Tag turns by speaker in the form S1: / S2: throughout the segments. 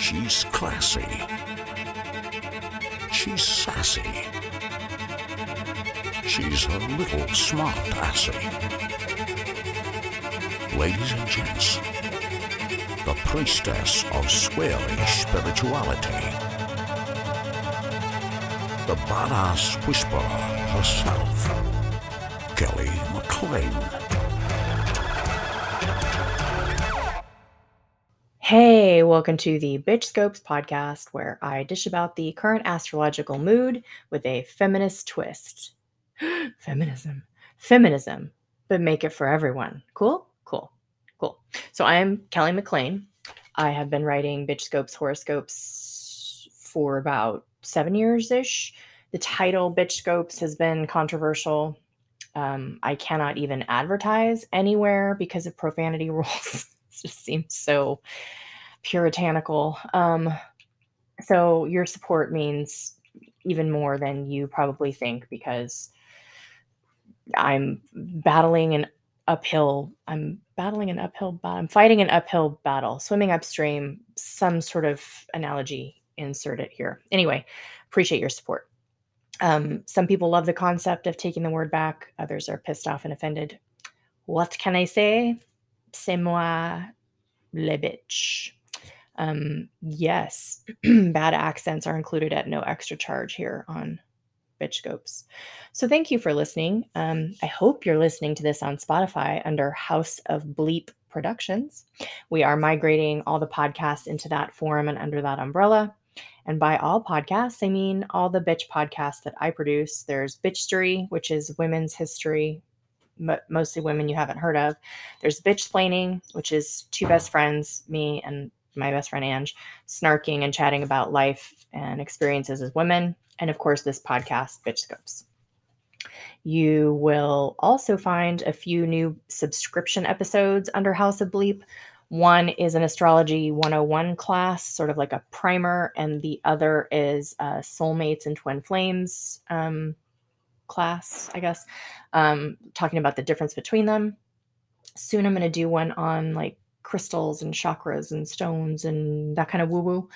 S1: She's classy. She's sassy. She's a little smart assy. Ladies and gents, the priestess of swirly spirituality. The badass whisperer herself, Kelly McLean.
S2: Hey, welcome to the Bitch Scopes podcast, where I dish about the current astrological mood with a feminist twist. Feminism. Feminism, but make it for everyone. Cool? Cool. Cool. So I'm Kelly McLean. I have been writing Bitch Scopes horoscopes for about seven years ish. The title Bitch Scopes has been controversial. Um, I cannot even advertise anywhere because of profanity rules. It just seems so puritanical. Um, so your support means even more than you probably think because I'm battling an uphill. I'm battling an uphill. I'm fighting an uphill battle, swimming upstream. Some sort of analogy inserted here. Anyway, appreciate your support. Um, some people love the concept of taking the word back. Others are pissed off and offended. What can I say? C'est moi le bitch. Um, yes, bad accents are included at no extra charge here on Bitch Scopes. So thank you for listening. Um, I hope you're listening to this on Spotify under House of Bleep Productions. We are migrating all the podcasts into that forum and under that umbrella. And by all podcasts, I mean all the bitch podcasts that I produce. There's Bitchstory, which is women's history, mostly women you haven't heard of. There's Bitchsplaining, which is two best friends, me and my best friend Ange, snarking and chatting about life and experiences as women. And of course, this podcast, Bitch Scopes. You will also find a few new subscription episodes under House of Bleep. One is an astrology 101 class, sort of like a primer, and the other is soulmates and twin flames um, class, I guess, um, talking about the difference between them. Soon I'm going to do one on like crystals and chakras and stones and that kind of woo woo.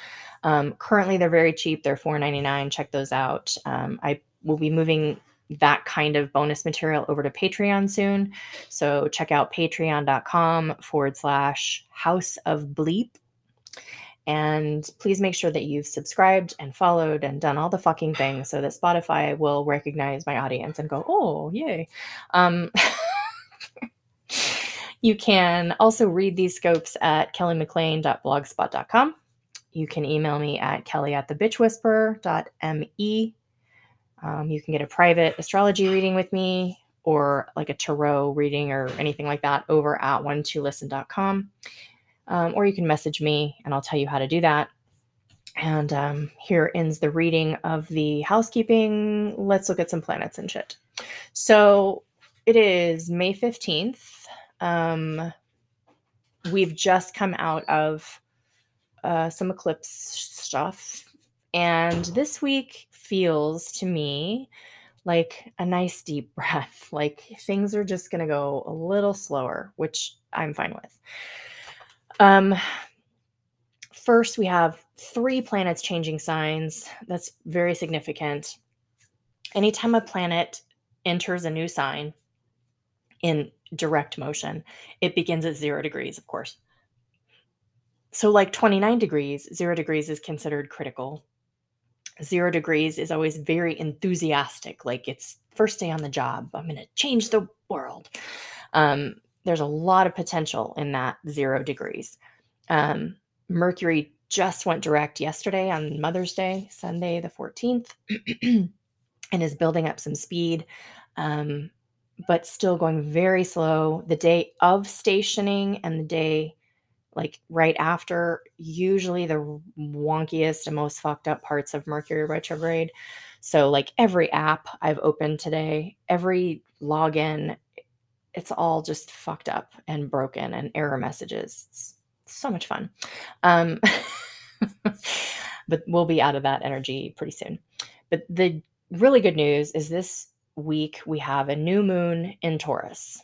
S2: Um, currently, they're very cheap. They're $4.99. Check those out. Um, I will be moving that kind of bonus material over to Patreon soon. So check out patreon.com forward slash house of bleep. And please make sure that you've subscribed and followed and done all the fucking things so that Spotify will recognize my audience and go, oh, yay. Um, You can also read these scopes at kellymclean.blogspot.com. You can email me at kelly at the bitchwhisperer.me. Um, you can get a private astrology reading with me or like a tarot reading or anything like that over at one2listen.com. Um, or you can message me and I'll tell you how to do that. And um, here ends the reading of the housekeeping. Let's look at some planets and shit. So it is May 15th. Um, we've just come out of uh, some eclipse stuff. And this week feels to me like a nice deep breath. Like things are just going to go a little slower, which I'm fine with. Um, first, we have three planets changing signs. That's very significant. Anytime a planet enters a new sign in direct motion, it begins at zero degrees, of course. So, like 29 degrees, zero degrees is considered critical. Zero degrees is always very enthusiastic, like it's first day on the job. I'm going to change the world. Um, there's a lot of potential in that zero degrees. Um, Mercury just went direct yesterday on Mother's Day, Sunday, the 14th, and is building up some speed. Um, but still going very slow. The day of stationing and the day like right after, usually the wonkiest and most fucked up parts of Mercury retrograde. So, like every app I've opened today, every login, it's all just fucked up and broken and error messages. It's so much fun. Um, but we'll be out of that energy pretty soon. But the really good news is this week we have a new moon in Taurus.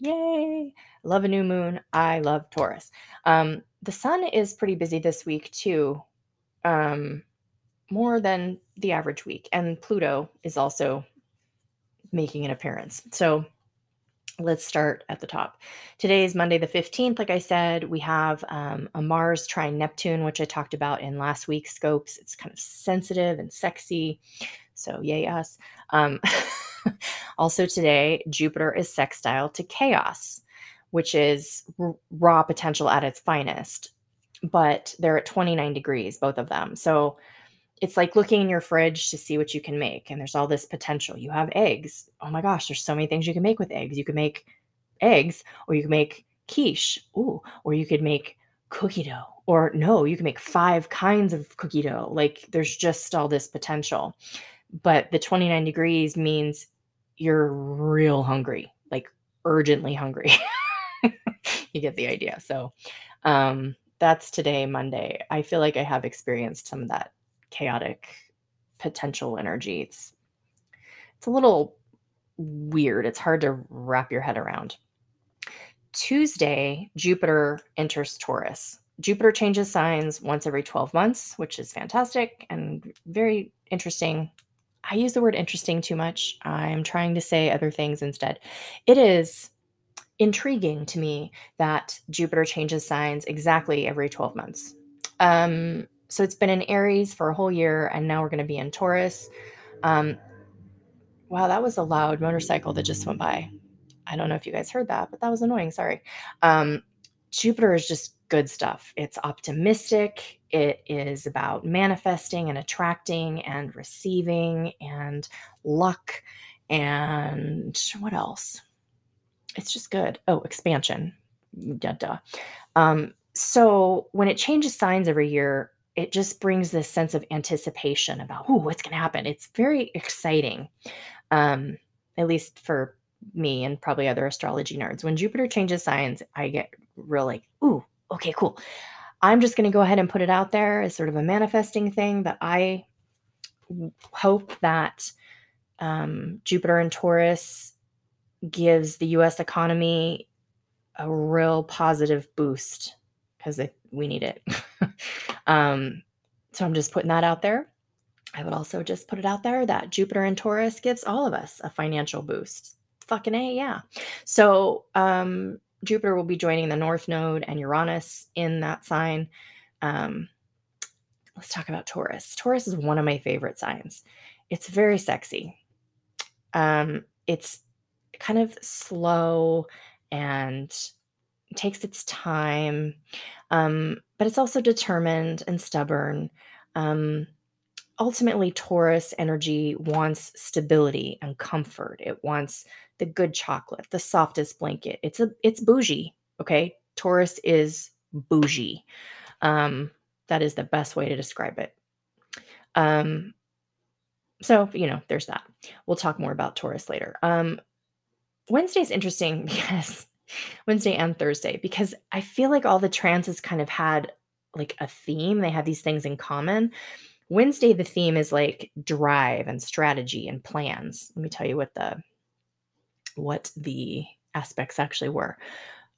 S2: Yay! Love a new moon. I love Taurus. Um, the sun is pretty busy this week too, um, more than the average week. And Pluto is also making an appearance. So let's start at the top. Today is Monday the 15th. Like I said, we have um, a Mars trine Neptune, which I talked about in last week's scopes. It's kind of sensitive and sexy. So, yay, us. Um, also, today, Jupiter is sextile to chaos, which is r- raw potential at its finest. But they're at 29 degrees, both of them. So, it's like looking in your fridge to see what you can make and there's all this potential. You have eggs. Oh my gosh there's so many things you can make with eggs. You can make eggs or you can make quiche ooh or you could make cookie dough or no you can make five kinds of cookie dough. Like there's just all this potential. But the 29 degrees means you're real hungry like urgently hungry. You get the idea. So um that's today monday. I feel like i have experienced some of that chaotic potential energy. It's it's a little weird. It's hard to wrap your head around. Tuesday, Jupiter enters Taurus. Jupiter changes signs once every 12 months, which is fantastic and very interesting. I use the word interesting too much. I'm trying to say other things instead. It is intriguing to me that Jupiter changes signs exactly every 12 months. Um, so it's been in Aries for a whole year, and now we're going to be in Taurus. Um, wow, that was a loud motorcycle that just went by. I don't know if you guys heard that, but that was annoying. Sorry. Um, Jupiter is just good stuff. It's optimistic. It is about manifesting and attracting and receiving and luck and what else? It's just good. Oh, expansion. Duh, duh. Um, so when it changes signs every year, it just brings this sense of anticipation about, oh, what's going to happen. It's very exciting, um, at least for me and probably other astrology nerds. When Jupiter changes signs, I get real like, ooh, okay, cool. I'm just going to go ahead and put it out there as sort of a manifesting thing that I hope that um, Jupiter and Taurus gives the US economy a real positive boost because we need it. um, so I'm just putting that out there. I would also just put it out there that Jupiter and Taurus gives all of us a financial boost. Fucking A, yeah. So um, Jupiter will be joining the North Node and Uranus in that sign. Um, let's talk about Taurus. Taurus is one of my favorite signs. It's very sexy. Um, it's kind of slow and takes its time, um, but it's also determined and stubborn. Um, ultimately, Taurus energy wants stability and comfort. It wants the good chocolate, the softest blanket. It's a it's bougie. Okay, Taurus is bougie. Um, that is the best way to describe it. Um, so you know, there's that. We'll talk more about Taurus later. Um, Wednesday's interesting because Wednesday and Thursday because I feel like all the transits kind of had like a theme. They had these things in common. Wednesday, the theme is like drive and strategy and plans. Let me tell you what the what the aspects actually were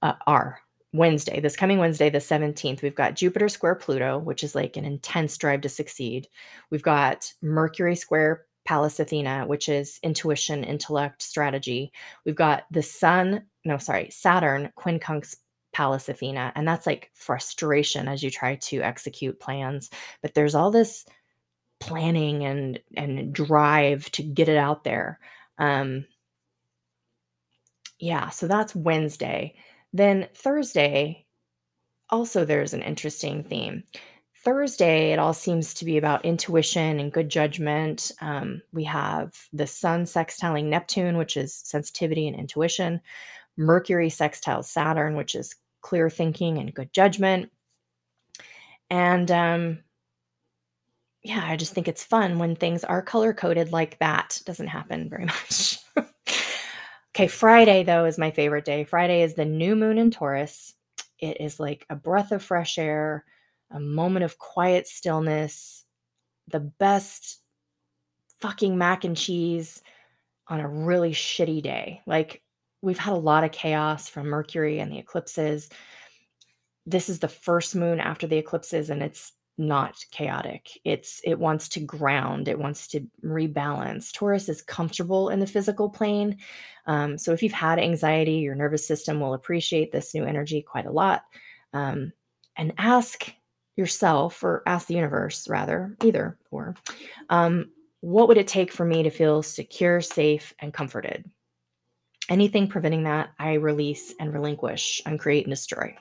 S2: uh, are. Wednesday, this coming Wednesday, the 17th, we've got Jupiter square Pluto, which is like an intense drive to succeed. We've got Mercury square Pallas Athena, which is intuition, intellect, strategy. We've got the Sun, no, sorry, Saturn, quincunx Pallas Athena, and that's like frustration as you try to execute plans. But there's all this planning and and drive to get it out there. Um, yeah, so that's Wednesday. Then Thursday, also there's an interesting theme. Thursday, it all seems to be about intuition and good judgment. Um, we have the Sun sextiling Neptune, which is sensitivity and intuition. Mercury sextiles Saturn, which is clear thinking and good judgment. And um, yeah, I just think it's fun when things are color coded like that. Doesn't happen very much. okay, Friday, though, is my favorite day. Friday is the new moon in Taurus. It is like a breath of fresh air a moment of quiet stillness, the best fucking mac and cheese on a really shitty day. Like we've had a lot of chaos from Mercury and the eclipses. This is the first moon after the eclipses, and it's not chaotic. It's it wants to ground, it wants to rebalance. Taurus is comfortable in the physical plane. Um, so if you've had anxiety, your nervous system will appreciate this new energy quite a lot. Um, and ask yourself, or ask the universe rather, either or, um, what would it take for me to feel secure, safe, and comforted? Anything preventing that, I release and relinquish, uncreate and destroy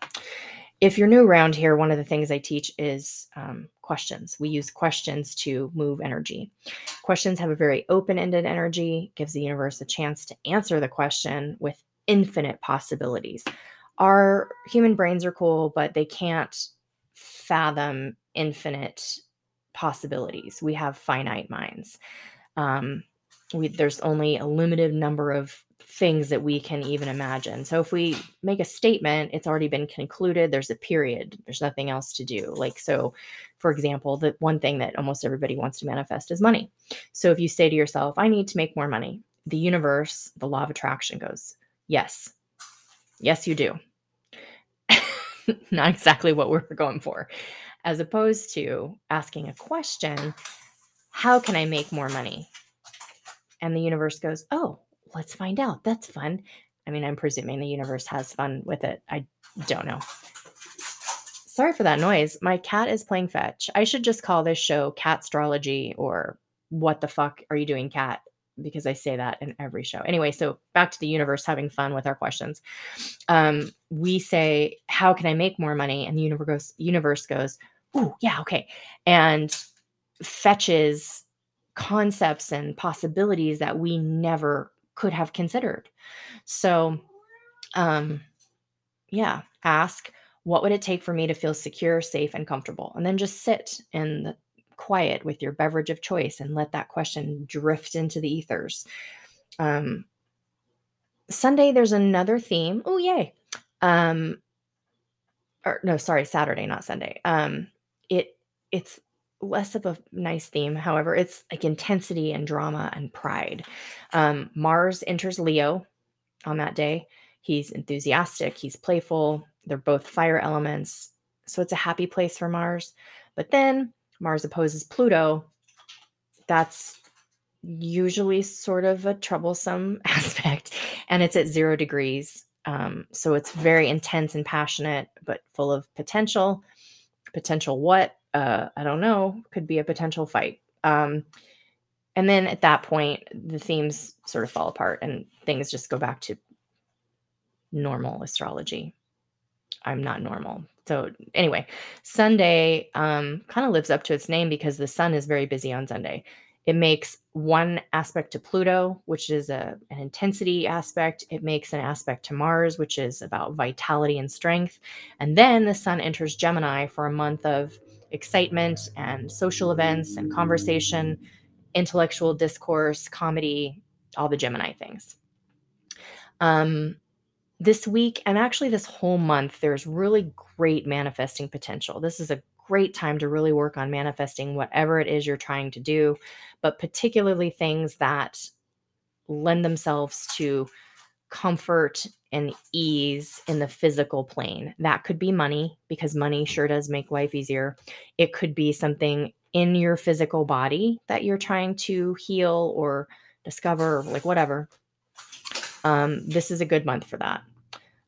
S2: if you're new around here, one of the things I teach is um, questions. We use questions to move energy. Questions have a very open ended energy, gives the universe a chance to answer the question with infinite possibilities. Our human brains are cool, but they can't fathom infinite possibilities. We have finite minds. Um, we, there's only a limited number of things that we can even imagine. So if we make a statement, it's already been concluded, there's a period, there's nothing else to do. Like, so for example, the one thing that almost everybody wants to manifest is money. So if you say to yourself, I need to make more money, the universe, the law of attraction goes, Yes, yes, you do. Not exactly what we're going for. As opposed to asking a question, How can I make more money? And the universe goes, Oh, let's find out. That's fun. I mean, I'm presuming the universe has fun with it. I don't know. Sorry for that noise. My cat is playing fetch. I should just call this show Cat Astrology or What the fuck are you doing, cat? Because I say that in every show. Anyway, so back to the universe having fun with our questions. Um, we say, How can I make more money? And the universe goes, universe goes, Oh, yeah, okay. And fetches concepts and possibilities that we never could have considered. So, um, yeah, ask what would it take for me to feel secure, safe, and comfortable? And then just sit in the quiet with your beverage of choice and let that question drift into the ethers. Um, Sunday, there's another theme. Oh, yay. Um, or no, sorry, Saturday, not Sunday. Um, it it's less of a nice theme. However, it's like intensity and drama and pride. Um, Mars enters Leo on that day. He's enthusiastic, he's playful. They're both fire elements. So it's a happy place for Mars. But then Mars opposes Pluto. That's usually sort of a troublesome aspect. And it's at zero degrees. Um, so it's very intense and passionate, but full of potential. Potential what? Uh, I don't know, could be a potential fight. Um, and then at that point, the themes sort of fall apart and things just go back to normal astrology. I'm not normal. So anyway, Sunday um, kind of lives up to its name because the sun is very busy on Sunday. It makes one aspect to Pluto, which is a, an intensity aspect. It makes an aspect to Mars, which is about vitality and strength. And then the sun enters Gemini for a month of excitement and social events and conversation, intellectual discourse, comedy, all the Gemini things. Um, this week and actually this whole month, there's really great manifesting potential. This is a great time to really work on manifesting whatever it is you're trying to do, but particularly things that lend themselves to comfort and ease in the physical plane. That could be money because money sure does make life easier. It could be something in your physical body that you're trying to heal or discover, like whatever. Um, this is a good month for that.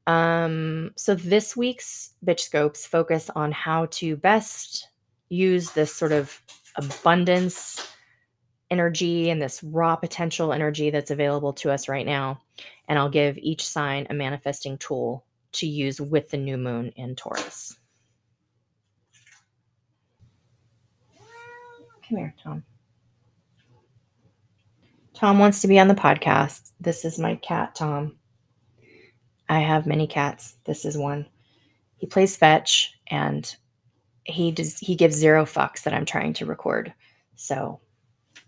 S2: Um, so this week's bitch scopes focus on how to best use this sort of abundance energy and this raw potential energy that's available to us right now. And I'll give each sign a manifesting tool to use with the new moon in Taurus. Come here, Tom. Tom wants to be on the podcast. This is my cat, Tom. I have many cats. This is one. He plays fetch and he does he gives zero fucks that I'm trying to record. So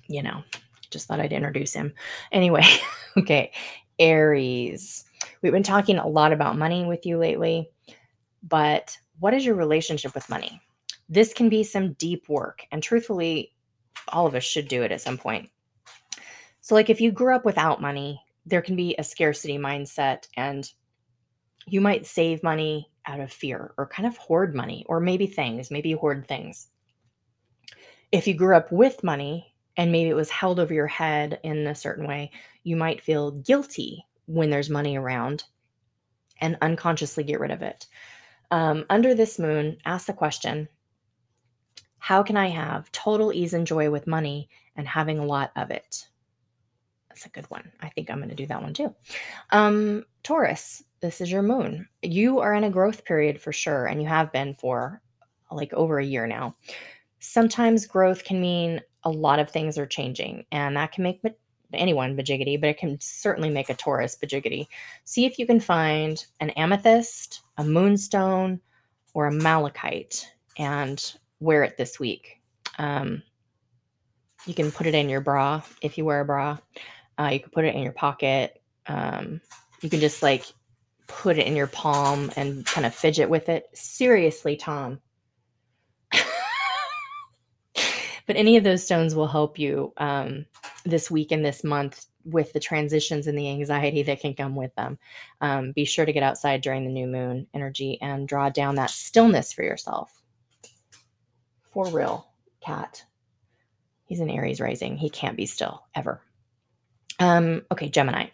S2: you know, just thought I'd introduce him. Anyway, okay, Aries. We've been talking a lot about money with you lately, but what is your relationship with money? This can be some deep work, and truthfully, all of us should do it at some point. So, like if you grew up without money, there can be a scarcity mindset and you might save money out of fear or kind of hoard money or maybe things, maybe hoard things. If you grew up with money and maybe it was held over your head in a certain way, you might feel guilty when there's money around and unconsciously get rid of it. Um, under this moon, ask the question How can I have total ease and joy with money and having a lot of it? That's a good one. I think I'm going to do that one too. Um, Taurus, this is your moon. You are in a growth period for sure, and you have been for like over a year now. Sometimes growth can mean a lot of things are changing, and that can make anyone bajiggity, but it can certainly make a Taurus bajiggity. See if you can find an amethyst, a moonstone, or a malachite and wear it this week. Um, you can put it in your bra if you wear a bra. Uh, you can put it in your pocket. Um, you can just like put it in your palm and kind of fidget with it. Seriously, Tom. But any of those stones will help you um, this week and this month with the transitions and the anxiety that can come with them. Um, be sure to get outside during the new moon energy and draw down that stillness for yourself. For real, cat. He's an Aries rising. He can't be still ever. Um, okay, Gemini.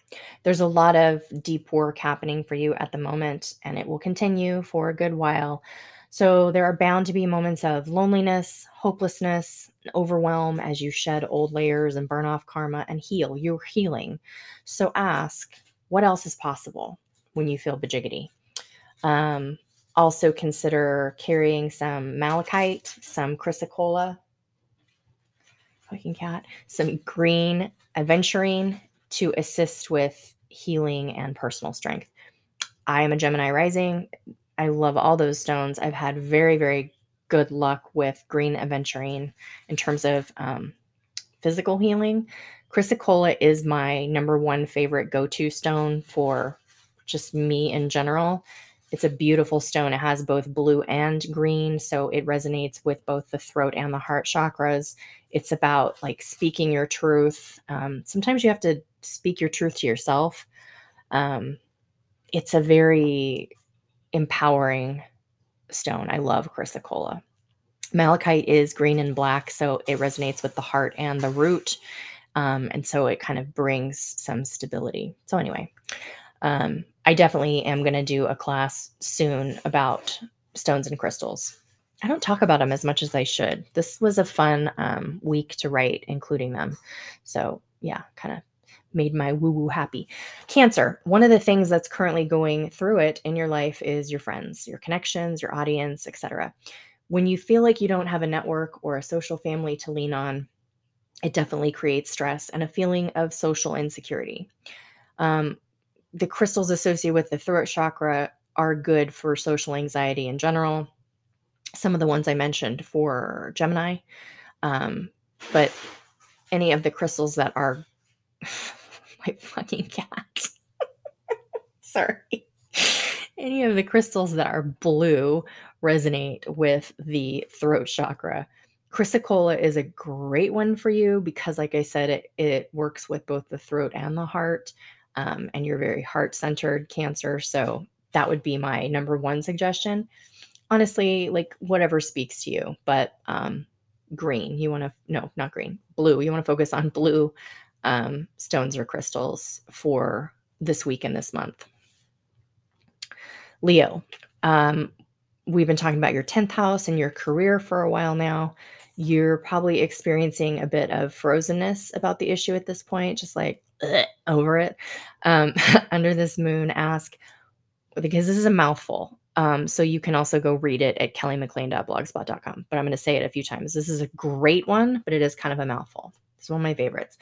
S2: There's a lot of deep work happening for you at the moment, and it will continue for a good while. So there are bound to be moments of loneliness, hopelessness, overwhelm as you shed old layers and burn off karma and heal. You're healing. So ask, what else is possible when you feel bajiggity? Um, also consider carrying some malachite, some chrysocolla, fucking cat, some green aventurine to assist with healing and personal strength. I am a Gemini rising. I love all those stones. I've had very, very good luck with green aventurine in terms of um, physical healing. Chrysocolla is my number one favorite go to stone for just me in general. It's a beautiful stone. It has both blue and green, so it resonates with both the throat and the heart chakras. It's about like speaking your truth. Um, sometimes you have to speak your truth to yourself. Um, it's a very empowering stone. I love chrysocolla. Malachite is green and black, so it resonates with the heart and the root. Um, and so it kind of brings some stability. So, anyway, um, I definitely am going to do a class soon about stones and crystals. I don't talk about them as much as I should. This was a fun um, week to write, including them. So, yeah, kind of made my woo woo happy. Cancer, one of the things that's currently going through it in your life is your friends, your connections, your audience, etc. When you feel like you don't have a network or a social family to lean on, it definitely creates stress and a feeling of social insecurity. Um, the crystals associated with the throat chakra are good for social anxiety in general. Some of the ones I mentioned for Gemini, um, but any of the crystals that are my fucking cat. Sorry. Any of the crystals that are blue resonate with the throat chakra. Chrysocolla is a great one for you because, like I said, it, it works with both the throat and the heart. Um, and you're very heart centered cancer. So that would be my number one suggestion. Honestly, like whatever speaks to you, but um, green, you want to, no, not green, blue. You want to focus on blue um, stones or crystals for this week and this month. Leo, um, we've been talking about your 10th house and your career for a while now. You're probably experiencing a bit of frozenness about the issue at this point, just like over it. Um, under this moon, ask because this is a mouthful. Um, so you can also go read it at kellymclean.blogspot.com. But I'm going to say it a few times. This is a great one, but it is kind of a mouthful. It's one of my favorites.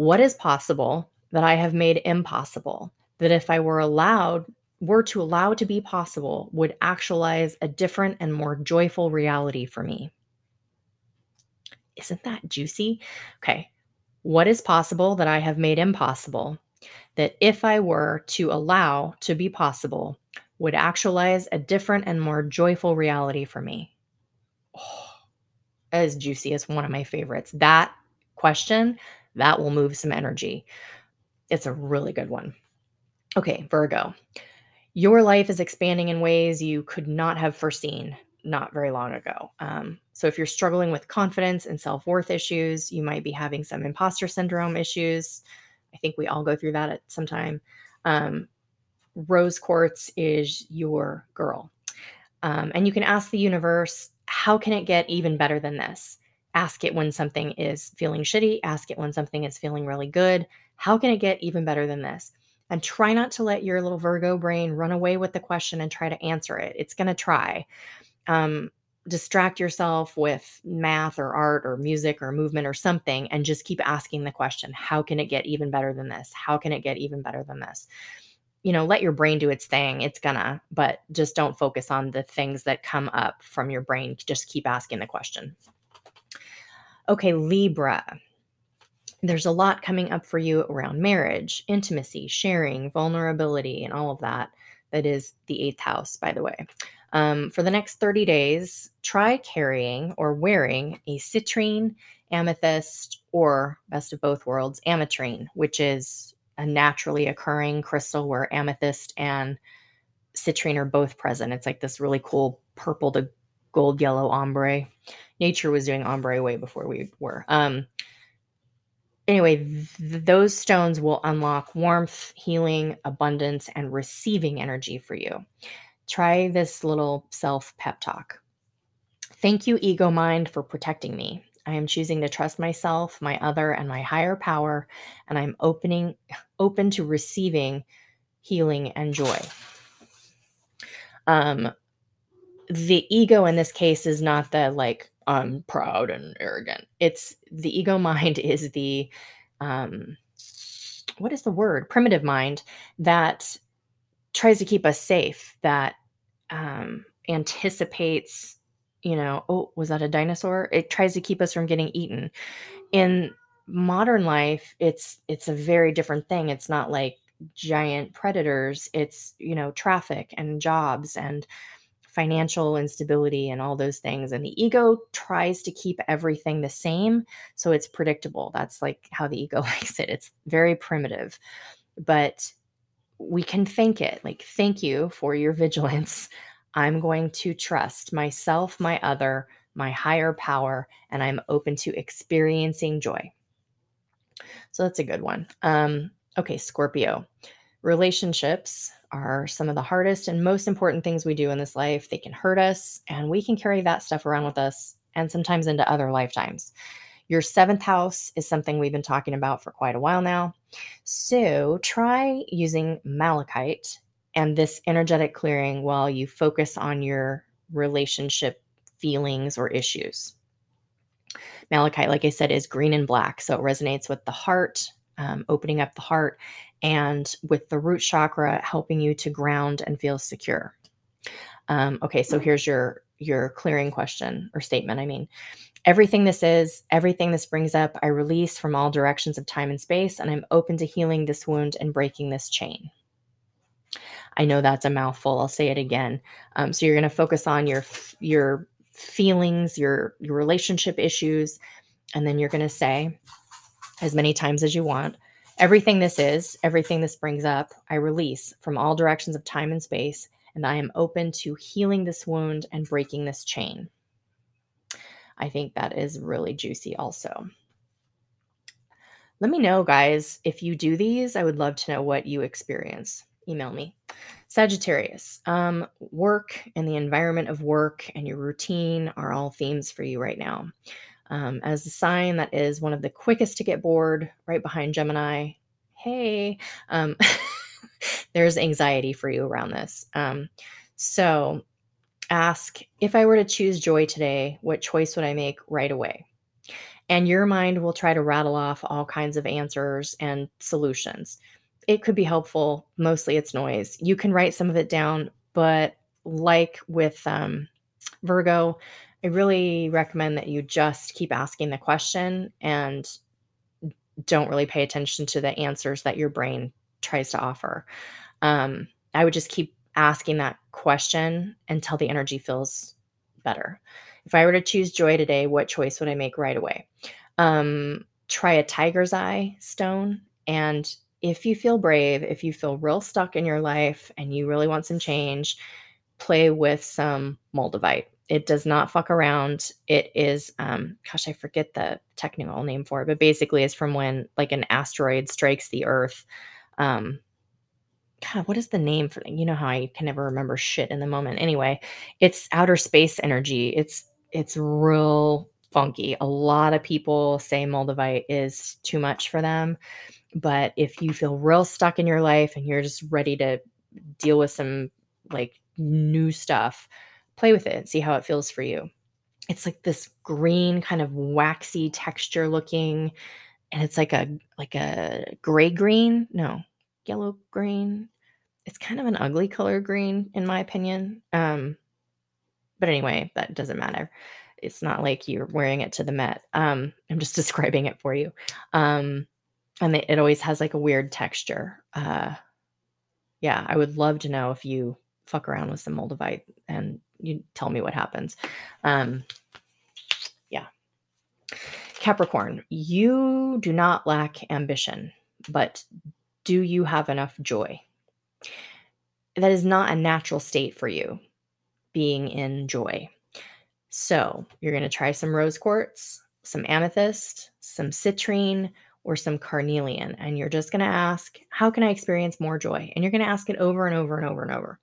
S2: What is possible that I have made impossible? That if I were allowed, were to allow to be possible, would actualize a different and more joyful reality for me. Isn't that juicy? Okay. What is possible that I have made impossible? That if I were to allow to be possible, would actualize a different and more joyful reality for me. Oh, as juicy as one of my favorites. That question that will move some energy. it's a really good one. Okay, Virgo. Your life is expanding in ways you could not have foreseen not very long ago. Um, so, if you're struggling with confidence and self worth issues, you might be having some imposter syndrome issues. I think we all go through that at some time. Um, rose quartz is your girl. Um, and you can ask the universe, how can it get even better than this? Ask it when something is feeling shitty, ask it when something is feeling really good. How can it get even better than this? And try not to let your little Virgo brain run away with the question and try to answer it. It's going to try. Um, distract yourself with math or art or music or movement or something and just keep asking the question how can it get even better than this? How can it get even better than this? you know, let your brain do its thing. It's gonna, but just don't focus on the things that come up from your brain. Just keep asking the question. Okay, Libra. There's a lot coming up for you around marriage, intimacy, sharing, vulnerability, and all of that. That is the eighth house, by the way. Um, for the next 30 days, try carrying or wearing a citrine, amethyst, or best of both worlds, ametrine, which is a naturally occurring crystal where amethyst and citrine are both present. It's like this really cool purple to gold yellow ombre. Nature was doing ombre way before we were. Um, anyway, th- those stones will unlock warmth, healing, abundance, and receiving energy for you. Try this little self pep talk. Thank you, ego mind, for protecting me. I am choosing to trust myself, my other, and my higher power, and I'm opening open to receiving healing and joy. Um, the ego in this case is not the like I'm proud and arrogant. It's the ego mind is the um, what is the word? Primitive mind that tries to keep us safe, that um, anticipates you know, oh, was that a dinosaur? It tries to keep us from getting eaten. In modern life, it's it's a very different thing. It's not like giant predators. It's, you know, traffic and jobs and financial instability and all those things. And the ego tries to keep everything the same so it's predictable. That's like how the ego likes it. It's very primitive. But we can thank it. Like, thank you for your vigilance. I'm going to trust myself, my other, my higher power, and I'm open to experiencing joy. So that's a good one. Um, okay, Scorpio. Relationships are some of the hardest and most important things we do in this life. They can hurt us, and we can carry that stuff around with us and sometimes into other lifetimes. Your seventh house is something we've been talking about for quite a while now. So try using malachite and this energetic clearing while you focus on your relationship feelings or issues. Malachite, like I said, is green and black. So it resonates with the heart, um, opening up the heart, and with the root chakra, helping you to ground and feel secure. Um, okay, so here's your your clearing question or statement. I mean, everything this is, everything this brings up, I release from all directions of time and space, and I'm open to healing this wound and breaking this chain. I know that's a mouthful. I'll say it again. Um, so you're going to focus on your your feelings, your your relationship issues, and then you're going to say as many times as you want. Everything this is, everything this brings up, I release from all directions of time and space, and I am open to healing this wound and breaking this chain. I think that is really juicy, also. Let me know, guys, if you do these. I would love to know what you experience email me. Sagittarius, um, work and the environment of work and your routine are all themes for you right now. Um, as a sign that is one of the quickest to get bored, right behind Gemini, hey, um, there's anxiety for you around this. Um, so ask if I were to choose joy today, what choice would I make right away? And your mind will try to rattle off all kinds of answers and solutions it could be helpful. Mostly it's noise. You can write some of it down, but like with um, Virgo, I really recommend that you just keep asking the question and don't really pay attention to the answers that your brain tries to offer. Um, I would just keep asking that question until the energy feels better. If I were to choose joy today, what choice would I make right away? Um, try a tiger's eye stone and if you feel brave, if you feel real stuck in your life and you really want some change, play with some Moldavite. It does not fuck around. It is, um, gosh, I forget the technical name for it, but basically, it's from when like an asteroid strikes the Earth. Um, God, what is the name for You know how I can never remember shit in the moment. Anyway, it's outer space energy. It's it's real funky. A lot of people say Moldavite is too much for them. But if you feel real stuck in your life and you're just ready to deal with some like new stuff, play with it, and see how it feels for you. It's like this green kind of waxy texture looking and it's like a like a gray green, no, yellow green. It's kind of an ugly color green in my opinion. Um but anyway, that doesn't matter. It's not like you're wearing it to the Met. Um I'm just describing it for you. Um and it always has like a weird texture. Uh yeah, I would love to know if you fuck around with some moldavite and you tell me what happens. Um, yeah. Capricorn, you do not lack ambition, but do you have enough joy? That is not a natural state for you, being in joy. So you're going to try some rose quartz, some amethyst, some citrine, or some carnelian. And you're just going to ask, How can I experience more joy? And you're going to ask it over and over and over and over.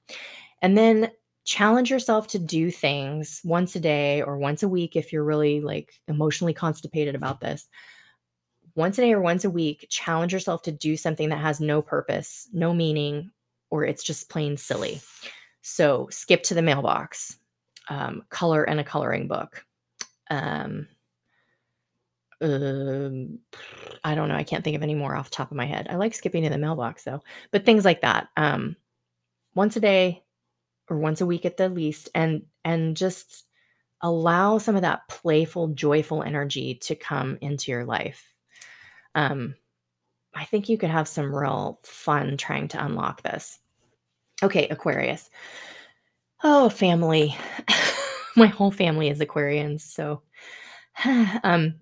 S2: And then challenge yourself to do things once a day or once a week if you're really like emotionally constipated about this. Once a day or once a week, challenge yourself to do something that has no purpose, no meaning, or it's just plain silly. So skip to the mailbox, um, color and a coloring book. Um, um, I don't know. I can't think of any more off the top of my head. I like skipping to the mailbox though, but things like that. Um, once a day or once a week at the least, and and just allow some of that playful, joyful energy to come into your life. Um, I think you could have some real fun trying to unlock this. Okay, Aquarius. Oh, family. My whole family is Aquarians, so um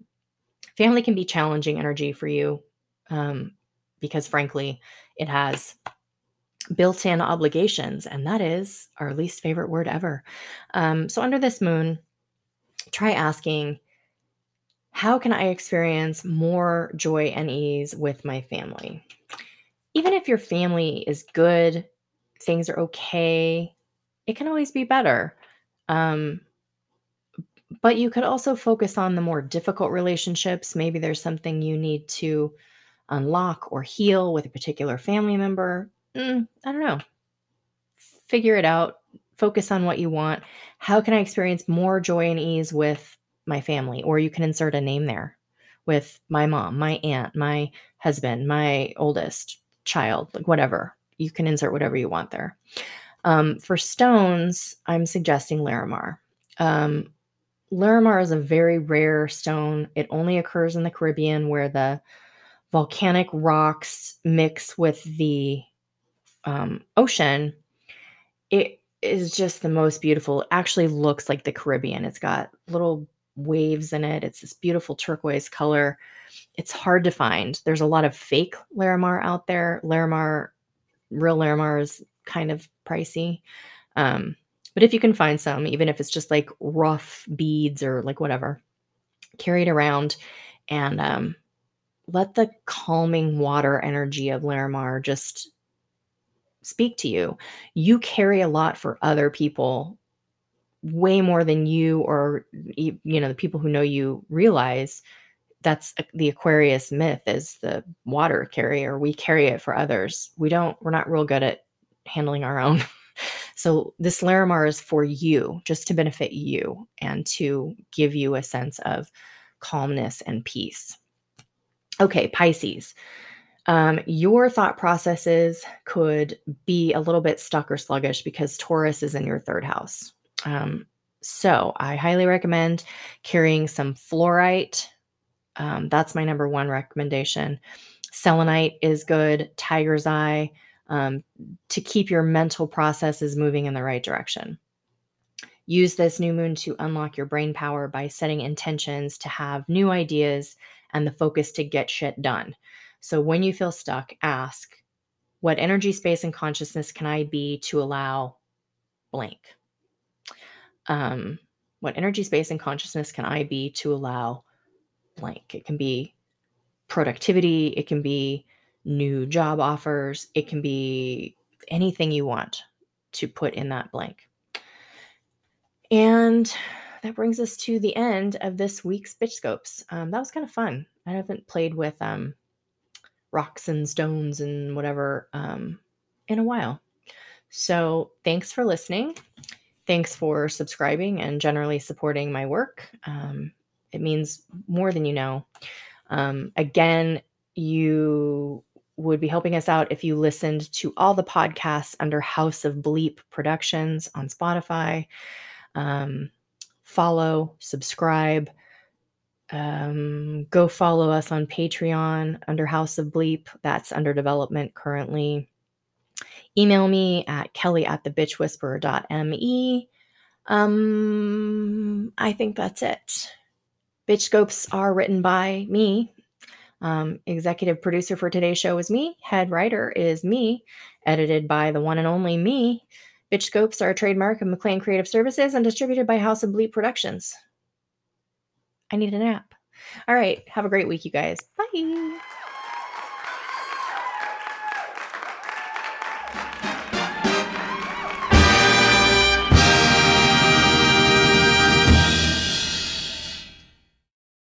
S2: family can be challenging energy for you um, because, frankly, it has built in obligations, and that is our least favorite word ever. Um, so, under this moon, try asking, How can I experience more joy and ease with my family? Even if your family is good, things are okay, it can always be better. Um, but you could also focus on the more difficult relationships. Maybe there's something you need to unlock or heal with a particular family member. Mm, I don't know. Figure it out. Focus on what you want. How can I experience more joy and ease with my family? Or you can insert a name there with my mom, my aunt, my husband, my oldest child, like whatever. You can insert whatever you want there. Um, for stones, I'm suggesting Larimar. Um, Larimar is a very rare stone. It only occurs in the Caribbean where the volcanic rocks mix with the um, ocean. It is just the most beautiful. It actually looks like the Caribbean. It's got little waves in it. It's this beautiful turquoise color. It's hard to find. There's a lot of fake Larimar out there. Larimar, real Larimar is kind of pricey. Um, but if you can find some, even if it's just like rough beads or like whatever, carry it around and um, let the calming water energy of Larimar just speak to you. You carry a lot for other people, way more than you or you know the people who know you realize. That's the Aquarius myth is the water carrier. We carry it for others. We don't. We're not real good at handling our own. So this Larimar is for you, just to benefit you and to give you a sense of calmness and peace. Okay, Pisces. Um, your thought processes could be a little bit stuck or sluggish because Taurus is in your third house. Um, so I highly recommend carrying some fluorite. Um, that's my number one recommendation. Selenite is good. Tiger's eye um, to keep your mental processes moving in the right direction. Use this new moon to unlock your brain power by setting intentions to have new ideas and the focus to get shit done. So when you feel stuck, ask, what energy, space, and consciousness can I be to allow blank? Um, what energy, space, and consciousness can I be to allow blank? It can be productivity, it can be new job offers, it can be anything you want to put in that blank. And that brings us to the end of this week's Bitch Scopes. Um, that was kind of fun. I haven't played with um, rocks and stones and whatever um, in a while. So thanks for listening. Thanks for subscribing and generally supporting my work. Um, it means more than you know. Um, again, you would be helping us out if you listened to all the podcasts under House of Bleep Productions on Spotify. Um, follow, subscribe. Um, go follow us on Patreon under House of Bleep. That's under development currently. Email me at kelly at the bitchwhisperer.me. Um, I think that's it. Bitch Scopes are written by me. Um, executive producer for today's show is me. Head writer is me. Edited by the one and only me. Bitch Scopes are a trademark of McLean Creative Services and distributed by House of Bleep Productions. I need a nap. All right. Have a great week, you guys. Bye.